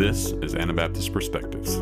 This is Anabaptist Perspectives.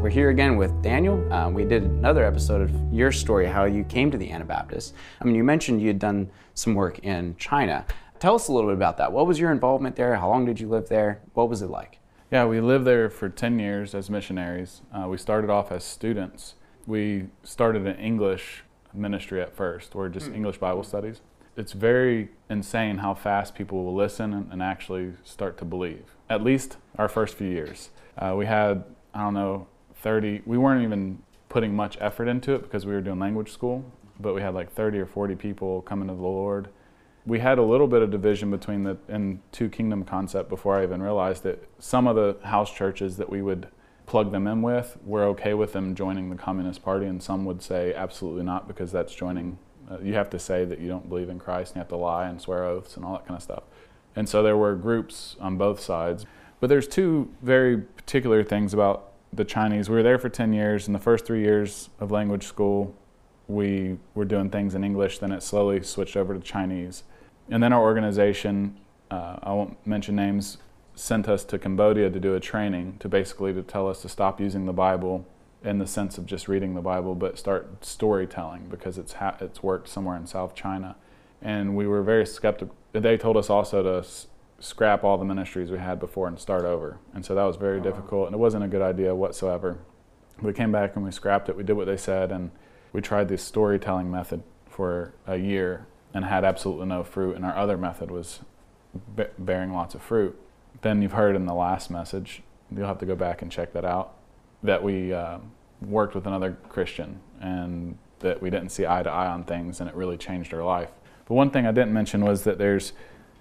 We're here again with Daniel. Um, we did another episode of your story, how you came to the Anabaptists. I mean, you mentioned you had done some work in China. Tell us a little bit about that. What was your involvement there? How long did you live there? What was it like? Yeah, we lived there for 10 years as missionaries. Uh, we started off as students. We started an English ministry at first, or just English Bible studies. It's very insane how fast people will listen and, and actually start to believe. At least our first few years. Uh, we had, I don't know, 30, we weren't even putting much effort into it because we were doing language school, but we had like 30 or 40 people coming to the Lord. We had a little bit of division between the and two kingdom concept before I even realized it. Some of the house churches that we would plug them in with were okay with them joining the Communist Party, and some would say absolutely not because that's joining. You have to say that you don't believe in Christ, and you have to lie and swear oaths and all that kind of stuff. And so there were groups on both sides. But there's two very particular things about the Chinese. We were there for 10 years. In the first three years of language school, we were doing things in English. Then it slowly switched over to Chinese. And then our organization, uh, I won't mention names, sent us to Cambodia to do a training to basically to tell us to stop using the Bible in the sense of just reading the Bible, but start storytelling because it's ha- it's worked somewhere in South China. And we were very skeptical. They told us also to s- scrap all the ministries we had before and start over. And so that was very difficult, and it wasn't a good idea whatsoever. We came back and we scrapped it. We did what they said, and we tried this storytelling method for a year and had absolutely no fruit. And our other method was b- bearing lots of fruit. Then you've heard in the last message, you'll have to go back and check that out, that we uh, worked with another Christian and that we didn't see eye to eye on things, and it really changed our life. But one thing I didn't mention was that there's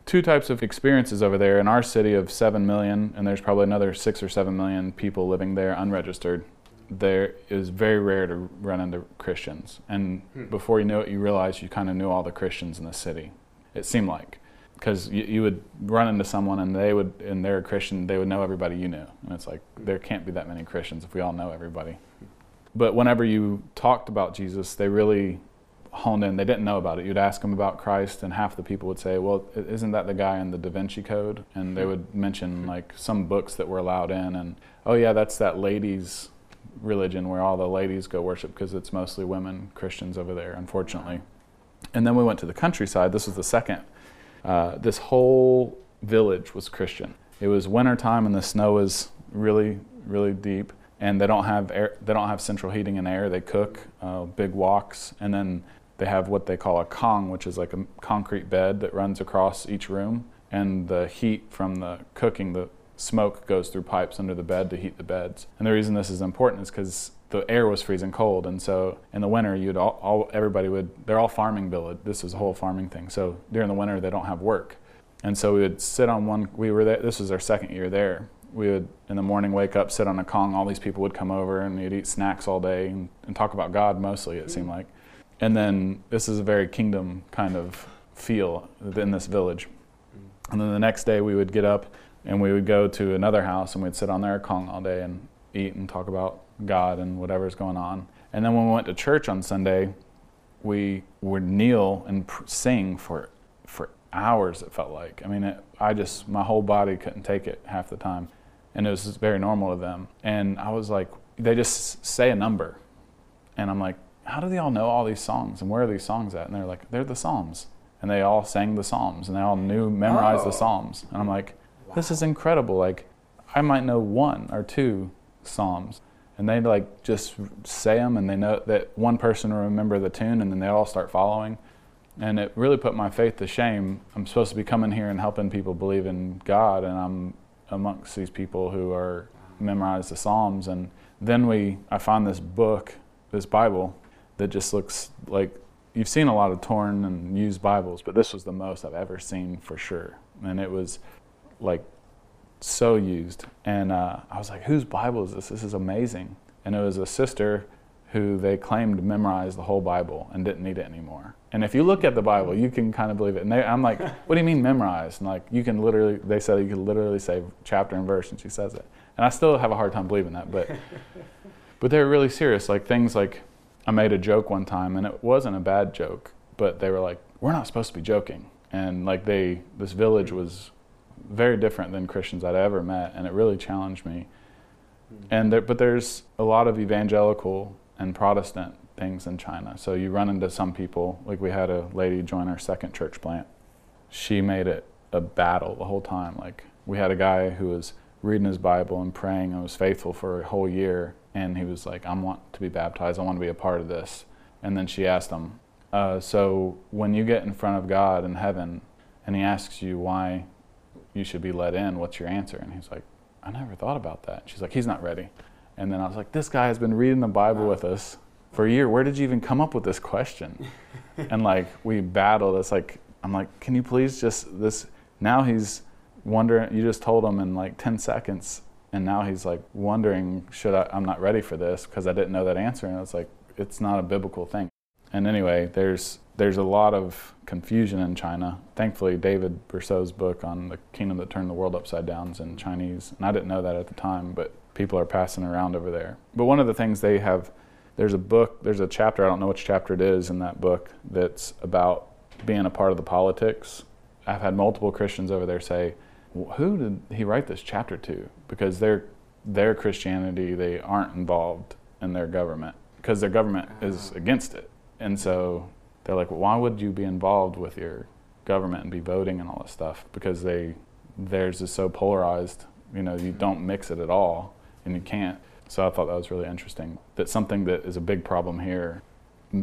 two types of experiences over there. In our city of 7 million, and there's probably another 6 or 7 million people living there unregistered, there is very rare to run into Christians. And hmm. before you know it, you realize you kind of knew all the Christians in the city. It seemed like. Because you, you would run into someone and they would, and they're a Christian, they would know everybody you knew. And it's like, there can't be that many Christians if we all know everybody. But whenever you talked about Jesus, they really honed in. They didn't know about it. You'd ask them about Christ, and half the people would say, "Well, isn't that the guy in the Da Vinci Code?" And they would mention like some books that were allowed in, and oh yeah, that's that ladies' religion where all the ladies go worship because it's mostly women Christians over there, unfortunately. And then we went to the countryside. This was the second. Uh, this whole village was Christian. It was wintertime and the snow was really, really deep. And they don't have air, they don't have central heating and air. They cook uh, big woks, and then they have what they call a kong, which is like a concrete bed that runs across each room. And the heat from the cooking, the smoke goes through pipes under the bed to heat the beds. And the reason this is important is because the air was freezing cold, and so in the winter, you'd all, all everybody would they're all farming village. This is a whole farming thing. So during the winter, they don't have work, and so we would sit on one. We were there. This was our second year there. We would in the morning wake up, sit on a kong. All these people would come over, and you'd eat snacks all day and, and talk about God mostly. It seemed mm-hmm. like, and then this is a very kingdom kind of feel in this village. Mm-hmm. And then the next day, we would get up and we would go to another house and we'd sit on their kong all day and eat and talk about God and whatever's going on. And then when we went to church on Sunday, we would kneel and pr- sing for for hours. It felt like. I mean, it, I just my whole body couldn't take it half the time, and it was very normal to them. And I was like, they just say a number, and I'm like, how do they all know all these songs and where are these songs at? And they're like, they're the Psalms, and they all sang the Psalms and they all knew memorized Oh. the Psalms. And I'm like, this is incredible. Like, I might know one or two Psalms. And they like just say them, and they know that one person will remember the tune, and then they all start following. And it really put my faith to shame. I'm supposed to be coming here and helping people believe in God, and I'm amongst these people who are memorize the Psalms. And then we, I found this book, this Bible, that just looks like you've seen a lot of torn and used Bibles, but this was the most I've ever seen for sure. And it was like so used. And uh, I was like, whose Bible is this? This is amazing. And it was a sister who they claimed memorized the whole Bible and didn't need it anymore. And if you look at the Bible, you can kind of believe it. And they, I'm like, what do you mean memorized? And like, you can literally, they said you could literally say chapter and verse, and she says it. And I still have a hard time believing that, but, but they're really serious. Like things like, I made a joke one time, and it wasn't a bad joke, but they were like, we're not supposed to be joking. And like they, this village was very different than Christians I'd ever met, and it really challenged me. Hmm. And there, but there's a lot of evangelical and Protestant things in China. So you run into some people, like we had a lady join our second church plant. She made it a battle the whole time. Like we had a guy who was reading his Bible and praying and was faithful for a whole year, and he was like, "I want to be baptized. I want to be a part of this." And then she asked him, uh, "So when you get in front of God in heaven, and He asks you why you should be let in, what's your answer?" And he's like, "I never thought about that." She's like, "He's not ready." And then I was like, "This guy has been reading the Bible with us for a year. Where did you even come up with this question?" and like we battled. It's like I'm like, "Can you please just this?" Now he's wondering. You just told him in like 10 seconds, and now he's like wondering, "Should I? I'm not ready for this because I didn't know that answer." And I was like, it's not a biblical thing. And anyway, there's there's a lot of confusion in China. Thankfully, David Bercot's book on the kingdom that turned the world upside down is in Chinese, and I didn't know that at the time, but people are passing around over there. But one of the things they have, there's a book, there's a chapter, I don't know which chapter it is in that book, that's about being a part of the politics. I've had multiple Christians over there say, "Who did he write this chapter to?" Because their their Christianity, they aren't involved in their government because their government is ah. against it, and so they're like, well, "Why would you be involved with your government and be voting and all this stuff?" Because they theirs is so polarized. You know, you hmm. don't mix it at all, and you can't. So I thought that was really interesting. That something that is a big problem here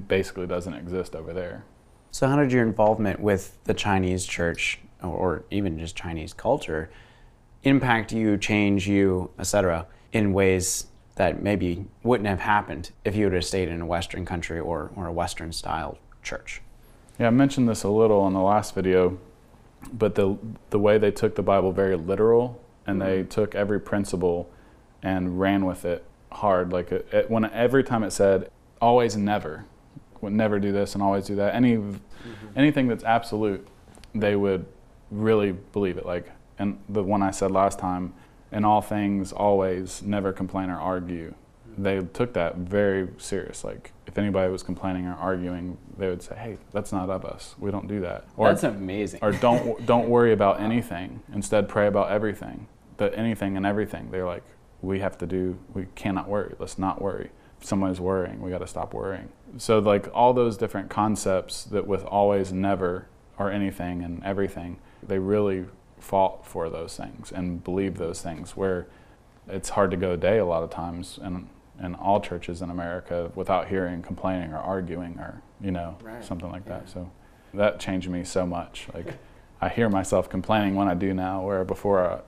basically doesn't exist over there. So, how did your involvement with the Chinese church or even just Chinese culture impact you, change you, etc., in ways that maybe wouldn't have happened if you would have stayed in a Western country or, or a Western style church? Yeah, I mentioned this a little in the last video, but the the way they took the Bible very literal and mm-hmm. they took every principle and ran with it hard. Like it, it, when every time it said always and never, would never do this and always do that. Any mm-hmm. anything that's absolute, they would really believe it. Like and the one I said last time, in all things, always, never complain or argue. Mm-hmm. They took that very serious. Like if anybody was complaining or arguing, they would say, "Hey, that's not of us. We don't do that." Or, That's amazing. or don't don't worry about anything. Instead, pray about everything. The anything and everything. They're like, we have to do. We cannot worry. Let's not worry. If someone is worrying, we got to stop worrying. So like all those different concepts that with always, never, or anything and everything, they really fought for those things and believe those things. Where it's hard to go a day a lot of times in in all churches in America without hearing complaining or arguing or you know Right. something like that. So that changed me so much. Like I hear myself complaining when I do now, where before, I,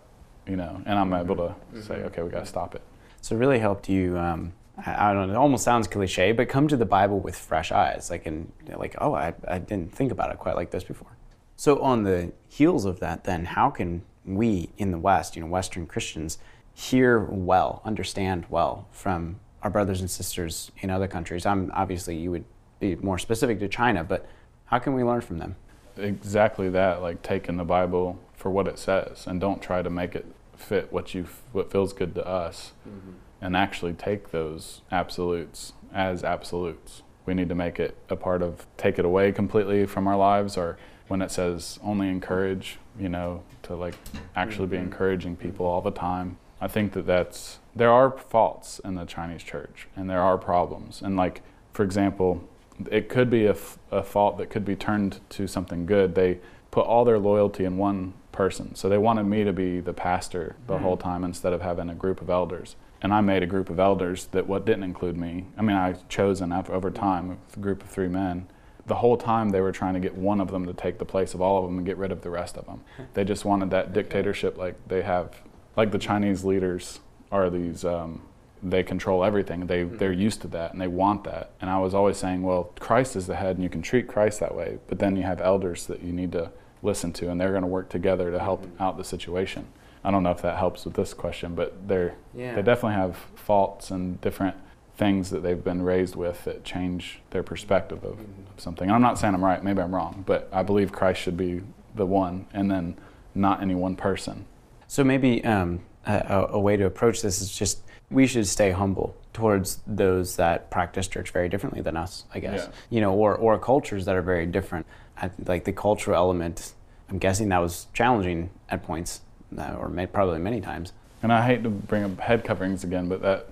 you know, and I'm able to say, okay, we got to stop it. So it really helped you. Um, I, I don't know. It almost sounds cliche, but come to the Bible with fresh eyes, like and like, oh, I, I didn't think about it quite like this before. So on the heels of that, then how can we in the West, you know, Western Christians, hear well, understand well from our brothers and sisters in other countries? I'm obviously you would be more specific to China, but how can we learn from them? Exactly that, like taking the Bible for what it says, and don't try to make it fit what you what feels good to us, mm-hmm. and actually take those absolutes as absolutes. We need to make it a part of take it away completely from our lives, or when it says only encourage, you know, to like actually be mm-hmm. encouraging mm-hmm. people all the time. I think that that's there are faults in the Chinese church, and there are problems, and like for example, it could be a, f- a fault that could be turned to something good. They put all their loyalty in one person. So they wanted me to be the pastor the whole time instead of having a group of elders. And I made a group of elders that what didn't include me. I mean, I chosen over time a group of three men. The whole time they were trying to get one of them to take the place of all of them and get rid of the rest of them. They just wanted that dictatorship like they have, like the Chinese leaders are these um, they control everything. They mm-hmm. they're used to that and they want that. And I was always saying, well, Christ is the head, and you can treat Christ that way. But then you have elders that you need to listen to, and they're going to work together to help mm-hmm. out the situation. I don't know if that helps with this question, but they're Yeah. they definitely have faults and different things that they've been raised with that change their perspective of, of something. And I'm not saying I'm right, maybe I'm wrong, but I believe Christ should be the one, and then not any one person. So maybe um, a- a way to approach this is just we should stay humble towards those that practice church very differently than us, I guess. Yeah. You know, or or cultures that are very different. I, like the cultural element I'm guessing that was challenging at points, uh, or may, probably many times. And I hate to bring up head coverings again, but that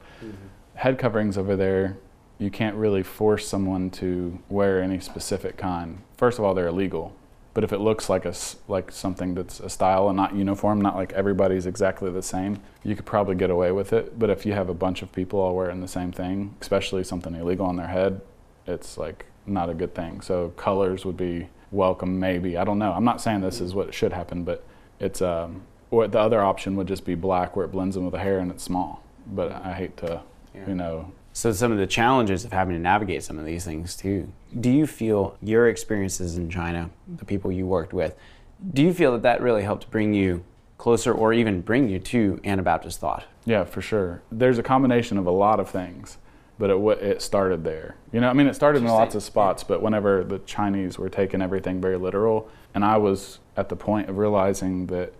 head coverings over there, you can't really force someone to wear any specific kind. First of all, they're illegal. But if it looks like a like something that's a style and not uniform, not like everybody's exactly the same, you could probably get away with it. But if you have a bunch of people all wearing the same thing, especially something illegal on their head, it's like not a good thing. So colors would be welcome, maybe. I don't know. I'm not saying this is what should happen, but it's um, or the other option would just be black where it blends in with the hair and it's small. But I hate to, you know, So some of the challenges of having to navigate some of these things too. Do you feel your experiences in China, the people you worked with, do you feel that that really helped bring you closer or even bring you to Anabaptist thought? Yeah, for sure. There's a combination of a lot of things, but it it started there. You know, I mean, it started in lots of spots, but whenever the Chinese were taking everything very literal, and I was at the point of realizing that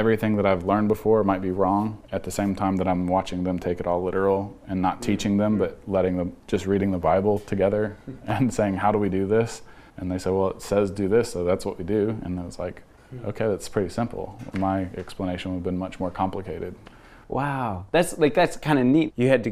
everything that I've learned before might be wrong at the same time that I'm watching them take it all literal and not mm-hmm. teaching them, but letting them just reading the Bible together and saying, How do we do this? And they say, Well, it says do this, so that's what we do. And I was like, hmm. Okay, that's pretty simple. My explanation would have been much more complicated. Wow, that's like that's kind of neat. You had to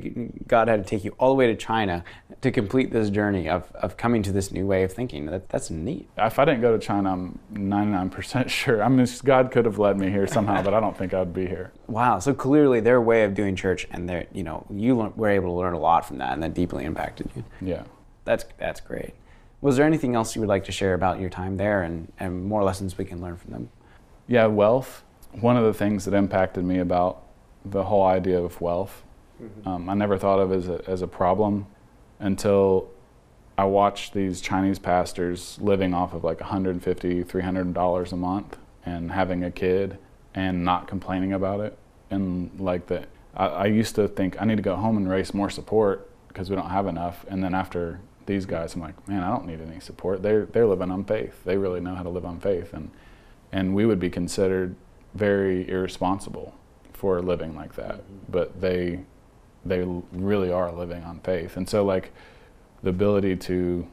God had to take you all the way to China to complete this journey of, of coming to this new way of thinking. That, that's neat. If I didn't go to China, I'm 99% sure. I mean, God could have led me here somehow, but I don't think I'd be here. Wow, so clearly their way of doing church and their you know you were able to learn a lot from that, and that deeply impacted you. Yeah. That's that's great. Was there anything else you would like to share about your time there and, and more lessons we can learn from them? Yeah, wealth. One of the things that impacted me about the whole idea of wealth, um, I never thought of as a, as a problem until I watched these Chinese pastors living off of like $150, $300 a month and having a kid and not complaining about it. And like that, I, I used to think I need to go home and raise more support because we don't have enough. And then after these guys, I'm like, man, I don't need any support. They're, they're living on faith. They really know how to live on faith. And, and we would be considered very irresponsible for a living like that. Mm-hmm. But they, they really are living on faith. And so like the ability to,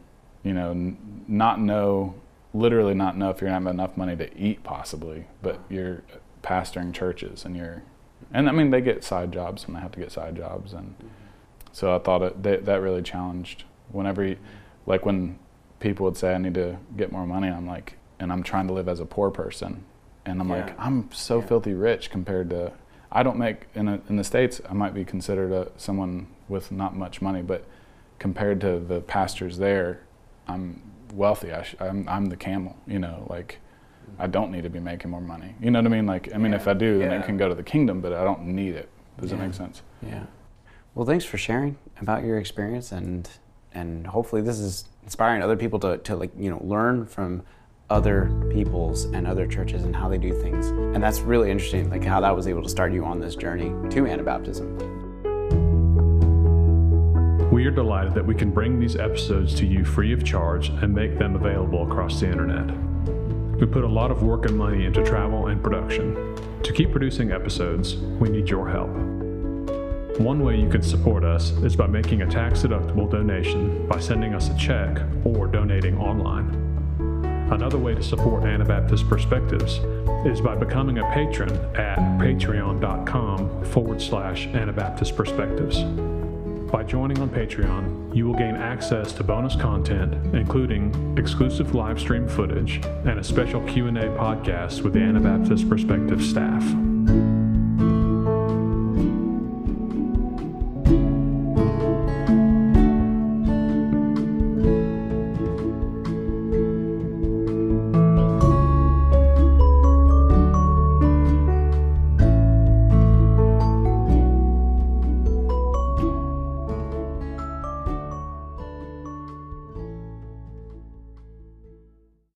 you know, n- not know, literally not know if you're gonna have enough money to eat possibly, but you're pastoring churches and you're, and I mean they get side jobs when they have to get side jobs, and mm-hmm. so I thought it that, that really challenged. Whenever, you, like when people would say I need to get more money, I'm like, and I'm trying to live as a poor person, and I'm Yeah. like, I'm so Yeah. filthy rich compared to, I don't make in a, in the states I might be considered a, someone with not much money, but compared to the pastors there, I'm wealthy. I sh- I'm I'm the camel, you know, like. I don't need to be making more money. You know what I mean? Like, I mean, if I do, then Yeah. it can go to the kingdom, but I don't need it. Does Yeah. that make sense? Yeah. Well, thanks for sharing about your experience, and and hopefully this is inspiring other people to, to like you know learn from other peoples and other churches and how they do things. And that's really interesting, like how that was able to start you on this journey to Anabaptism. We are delighted that we can bring these episodes to you free of charge and make them available across the internet. We put a lot of work and money into travel and production. To keep producing episodes, we need your help. One way you can support us is by making a tax deductible donation by sending us a check or donating online. Another way to support Anabaptist Perspectives is by becoming a patron at patreon.com forward slash Anabaptist Perspectives. By joining on Patreon, you will gain access to bonus content, including exclusive live stream footage and a special Q&A podcast with the Anabaptist Perspective staff.